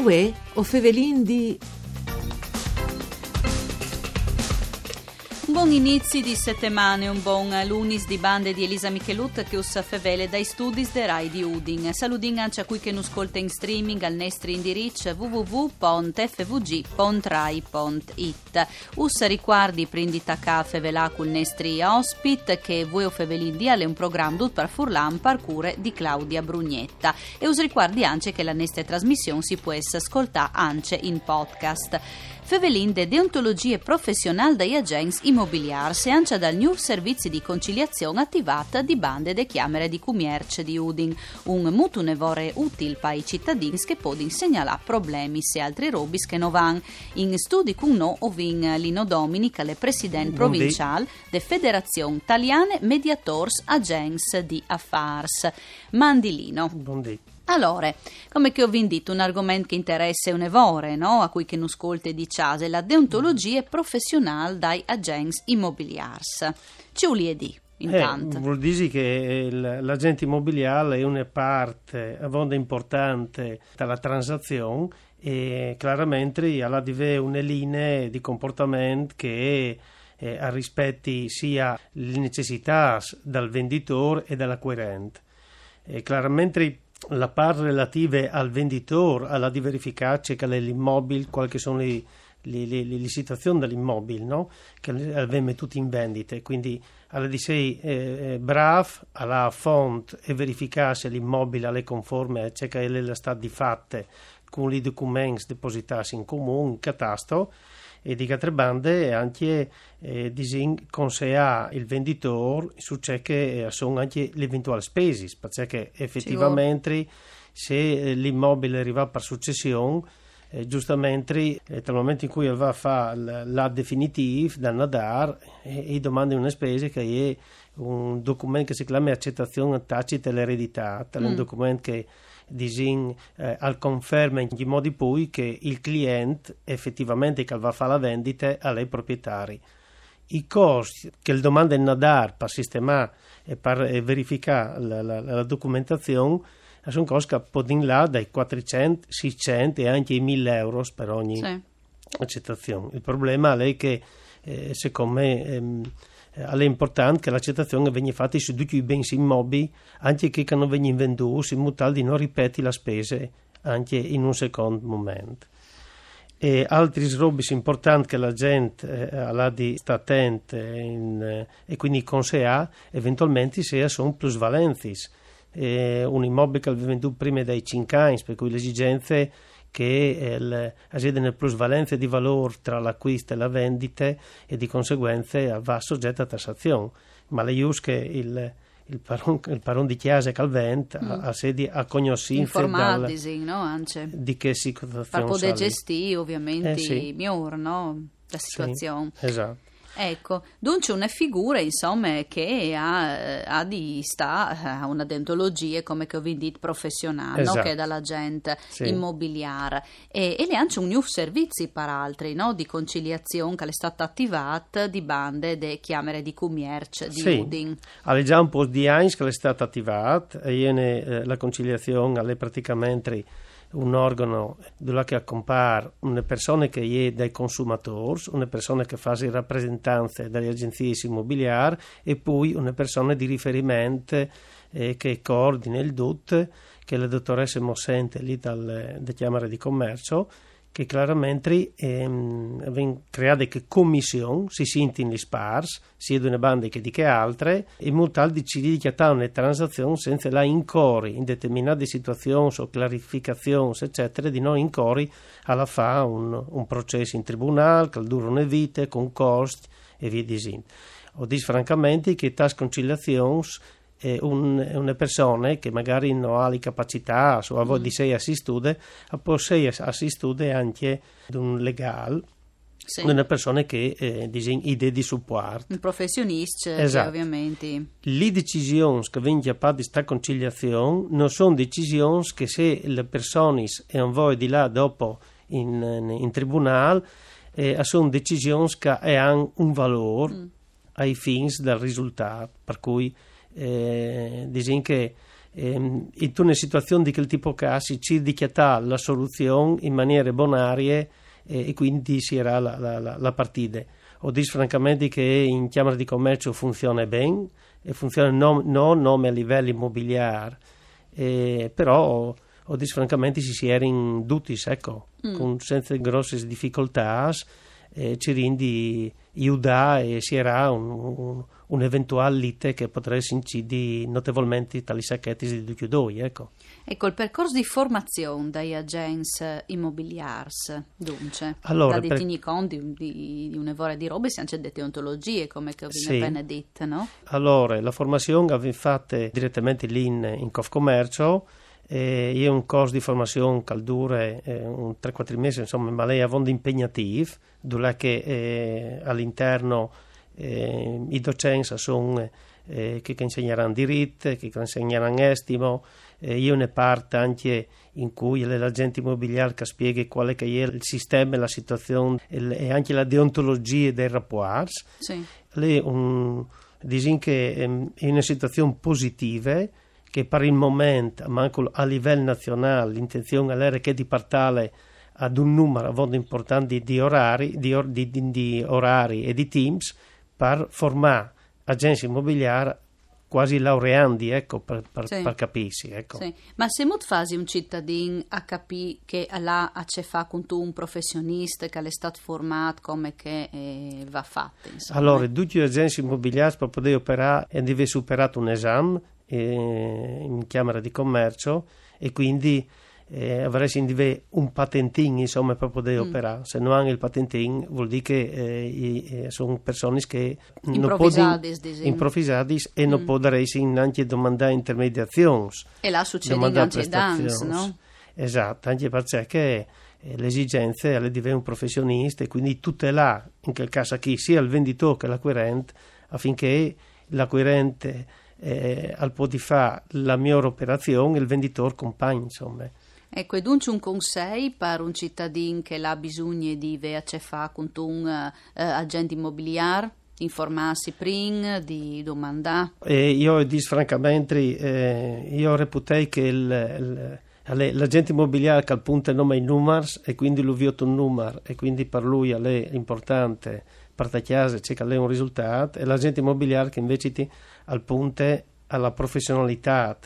Uè, o fevelin di... buon inizio di settimane, un buon lunis di bande di Elisa Michelut che us fevele dai studi de Rai di Udin. Saludin a cui che nu ascolta in streaming al nostro indirizzo www.fvg.rai.it. Us riguardi prendita caffè velà col nostri ospit che voi o fevelin di alle un programma dut per furlan parcure di Claudia Brugnetta. E us riguardi anche che la nostra trasmissione si può ascoltare anche in podcast. Fevelin de deontologie professional dai agents immobiliars e anche dal new servizi di conciliazione attivata di bande de chiamere di commercio di Udin, un mutunevore utile per i cittadini che podin segnalare problemi se altri robis che non van. In studi con no ovin Lino Dominica, le presidente provinciale de Federazione Italiane Mediators Agents di Affars. Mandilino. Buondì. Allora, come che ho vendito un argomento che interessa un evore, no? a cui che non ascolte di Ciase, la deontologia professionale dai agents immobiliars. Ci vuoi di? Intanto. Eh, vuol dire che l'agente immobiliare è una parte avonda importante della transazione e chiaramente ha di una linea di comportamento che eh, rispetti sia le necessità del venditore e dell'acquirente. E chiaramente la parte relativa al venditore, alla di verificare che l'immobile, quali sono le, le, le, le situazioni dell'immobile, no? che avviene tutti in vendita, quindi alla di sei eh, bravo alla fonte e verificare se l'immobile è conforme ciò che è stato di fatte con i documenti depositati in comune, in catastro, e di altre bande anche eh, disin consegna il venditore su ciò che eh, sono anche le eventuali spese, perché effettivamente se eh, l'immobile arriva per successione eh, giustamente eh, nel momento in cui va a fare la, definitiva da nadar e, e domanda una spesa che è un documento che si chiama accettazione tacita dell'eredità, mm. un documento che disin eh, al conferma in modi poi che il cliente effettivamente che va a fare la vendita a lei proprietari. I costi che il domanda è nadar per sistemare e per verificare la, la, la documentazione sono costi che possono là dai 400, 600 e anche i 1000 euro per ogni sì. accettazione. Il problema è che eh, secondo me ehm, eh, è importante che l'accettazione venga fatta su tutti i beni immobili, anche che non vengono venduti, in modo tale di non ripetere la spesa anche in un secondo momento. E altri robi importanti che la gente eh, ha di sta attenta eh, e quindi consiglia eventualmente se sono plusvalenze. Eh, un immobile che aveva venduto prima dai 5 anni, per cui le esigenze che eh, aziende nel plusvalenza di valore tra l'acquisto e la vendita e di conseguenza va soggetta a tassazione. Ma le use che il, il paron, il paron di chiesa Calvent mm. a, a sedi a conoscenza dal, no? di che situazione per poter gestire ovviamente eh, sì. miglior no? la situazione sì, esatto Ecco, dunque una figura insomma che ha, ha di sta a una dentologia come che ho detto professionale, esatto. no? che è dalla gente sì. immobiliare e, e le anche un new servizi per altri no? di conciliazione che è stata attivata di bande de chiamere di commercio di sì. Udin. Alle già un po' di anni che è stata attivata e eh, la conciliazione è praticamente un organo dove che accompare una persona che è dai consumatori, una persona che fa le rappresentanze dalle agenzie immobiliari e poi una persona di riferimento eh, che coordina il DUT, che è la dottoressa Mossente lì dal, da Camera di Commercio che chiaramente ehm, vengono create che si sentono le spars, sia di una banda che di che altre, e molto al decidi di chiattare una transazione senza la incori in determinate situazioni o clarificazioni, eccetera, di non incori alla fa un, un processo in tribunale una vita, con costi e via di sin. Ho detto francamente che tas conciliazioni eh, un, una persona che magari non ha le capacità o ha mm. di sé assistude, può essere assistude anche di un legale sì. una persona che eh, disegna idee di supporto. Un professionista, esatto. ovviamente. Le decisioni che vengono a di questa conciliazione non sono decisioni che se le persone hanno voglia di là dopo in, in tribunale, eh, sono decisioni che hanno un valore mm. ai fini del risultato, per cui eh, dicono che ehm, in una situazione di quel tipo casi ci dichiata la soluzione in maniere bonarie eh, e quindi si era la, la, la, partita. Ho detto francamente che in Camera di Commercio funziona bene e funziona non, non nome a livello immobiliare, eh, però ho detto francamente si era in dutis, ecco, mm. con, senza grosse difficoltà eh, ci rindi aiuta e si era un, un, un eventuale lite che potrebbe incidere notevolmente tali sacchetti di due, ecco. Ecco, il percorso di formazione dai agents immobiliari, dunque, allora, da per... conti di, di un'evora di robe, si anche dette ontologie, come che viene sì. appena detto, no? Allora, la formazione avviene fatta direttamente lì in, in Confcommercio, eh, io un corso di formazione che dura eh, un 3-4 mesi, insomma, ma lei è molto impegnativo, dove che eh, all'interno eh, i docenti sono eh, che insegneranno diritto, che insegneranno estimo, eh, io ne parto anche in cui l'agente immobiliare che spiega qual è, che è il sistema, la situazione e anche la deontologia dei rapporti. Sì. Lei un, dice che è in una situazione positiva che per il momento, manco a livello nazionale, l'intenzione è che di partire ad un numero molto importante di orari, di, or, di, di, orari e di teams per formare agenzie immobiliari quasi laureandi, ecco, per, per, sì. per capirsi. Ecco. Sì. Ma se molto fasi un cittadino a capire che là a ce fa con tu un professionista che è stato formato come che eh, va fatto? Insomma. Allora, tutte le agenzie immobiliari per poter operare devono superare un esame eh, in Camera di Commercio e quindi eh, avresti un patentin insomma per poter mm. operare se non hanno il patentin vuol dire che eh, eh, sono persone che improvvisadis improvvisadis e mm. non possono neanche domandare intermediazioni e là succede anche dance no? esatto anche perché eh, le esigenze le diventa un professionista e quindi là in quel caso qui sia il venditore che l'acquirente affinché l'acquirente eh, al po' di fare la migliore operazione il venditore compagna insomma Ecco, e dunque un consiglio per un cittadino che ha bisogno di a fa con un uh, agente immobiliare? informarsi prima, di domandare? Eh, io dico francamente, eh, io reputei che il, il, l'agente immobiliare che al punto nome i numeri e quindi lui via un numero e quindi per lui è importante per la chiesa c'è che un risultato e l'agente immobiliare che invece ti, al punto alla professionalità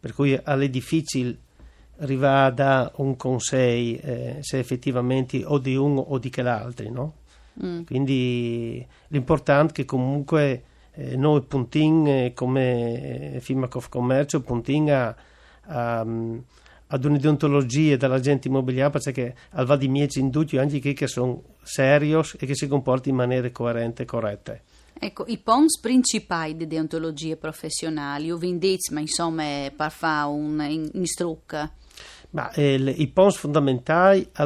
per cui è difficile rivada un consiglio eh, se effettivamente o di uno o di che l'altro, no? Mm. Quindi l'importante è che comunque eh, noi puntin eh, come Firmakov Commercio puntin a, a, ad un'ideontologia dell'agente immobiliare perché al va di miei indugi anche che sono serios e che si comportano in maniera coerente e corretta. Ecco, i pons principali di deontologie professionali, o vindez, ma insomma, per fare un in, in strucca. Ma eh, i punti fondamentali è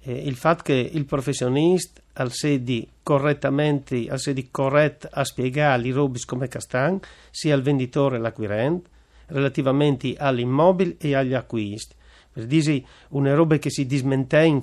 eh, il fatto che il professionista al sedi correttamente, al sedi corretto a spiegare i robi come castan, sia il venditore che l'acquirente, relativamente all'immobile e agli acquisti. Per dire una roba che si dismente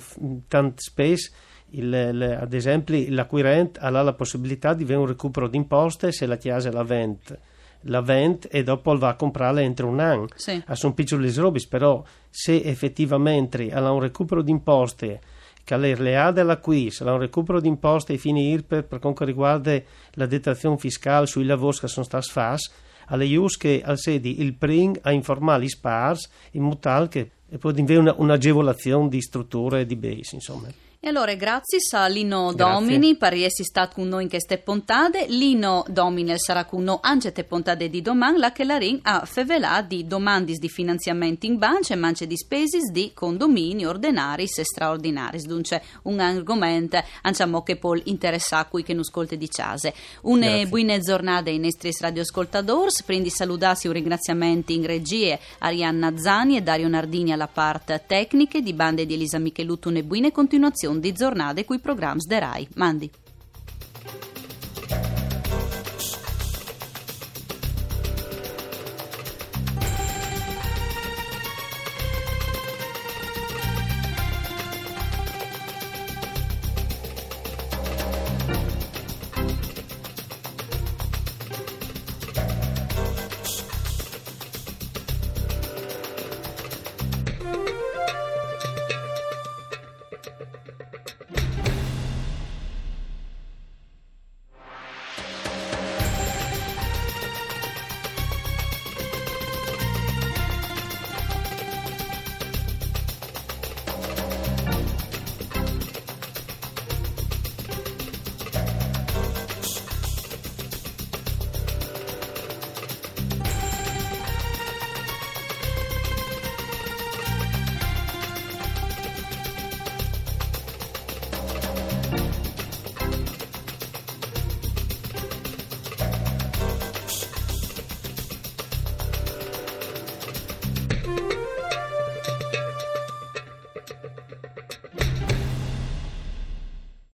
tanto spesso, il, il, ad esempio l'acquirente ha la possibilità di avere un recupero di imposte se la chiesa la vende la vende e dopo va a comprarla entro un anno. Sì. Sono piccoli robi, però se effettivamente ha un recupero di imposte che le ha dell'acquisto, ha un recupero di imposte ai fini IRPE per quanto riguarda la detrazione fiscale sui lavori che sono stati fatti, alle IUS che al sedi il PRING a informare gli SPARS in modo tale che può diventare un'agevolazione di strutture e di base, insomma. E allora grazie a Lino grazie. Domini per essere stato con noi in queste puntate. Lino Domini sarà con noi anche te puntate di domani, la che la ring a fevelà di domande di finanziamento in banca e manche di spese di condomini ordinaris e straordinaris. Dunque un argomento anciamo che può interessare qui che non ascolta di case. Una buona giornata ai nostri radioascoltatori. Prendi salutarsi un ringraziamento in regie Arianna Zani e Dario Nardini alla parte tecnica di bande di Elisa Michelutto. Una buona continuazione di giornate qui programmi de Rai. Mandi.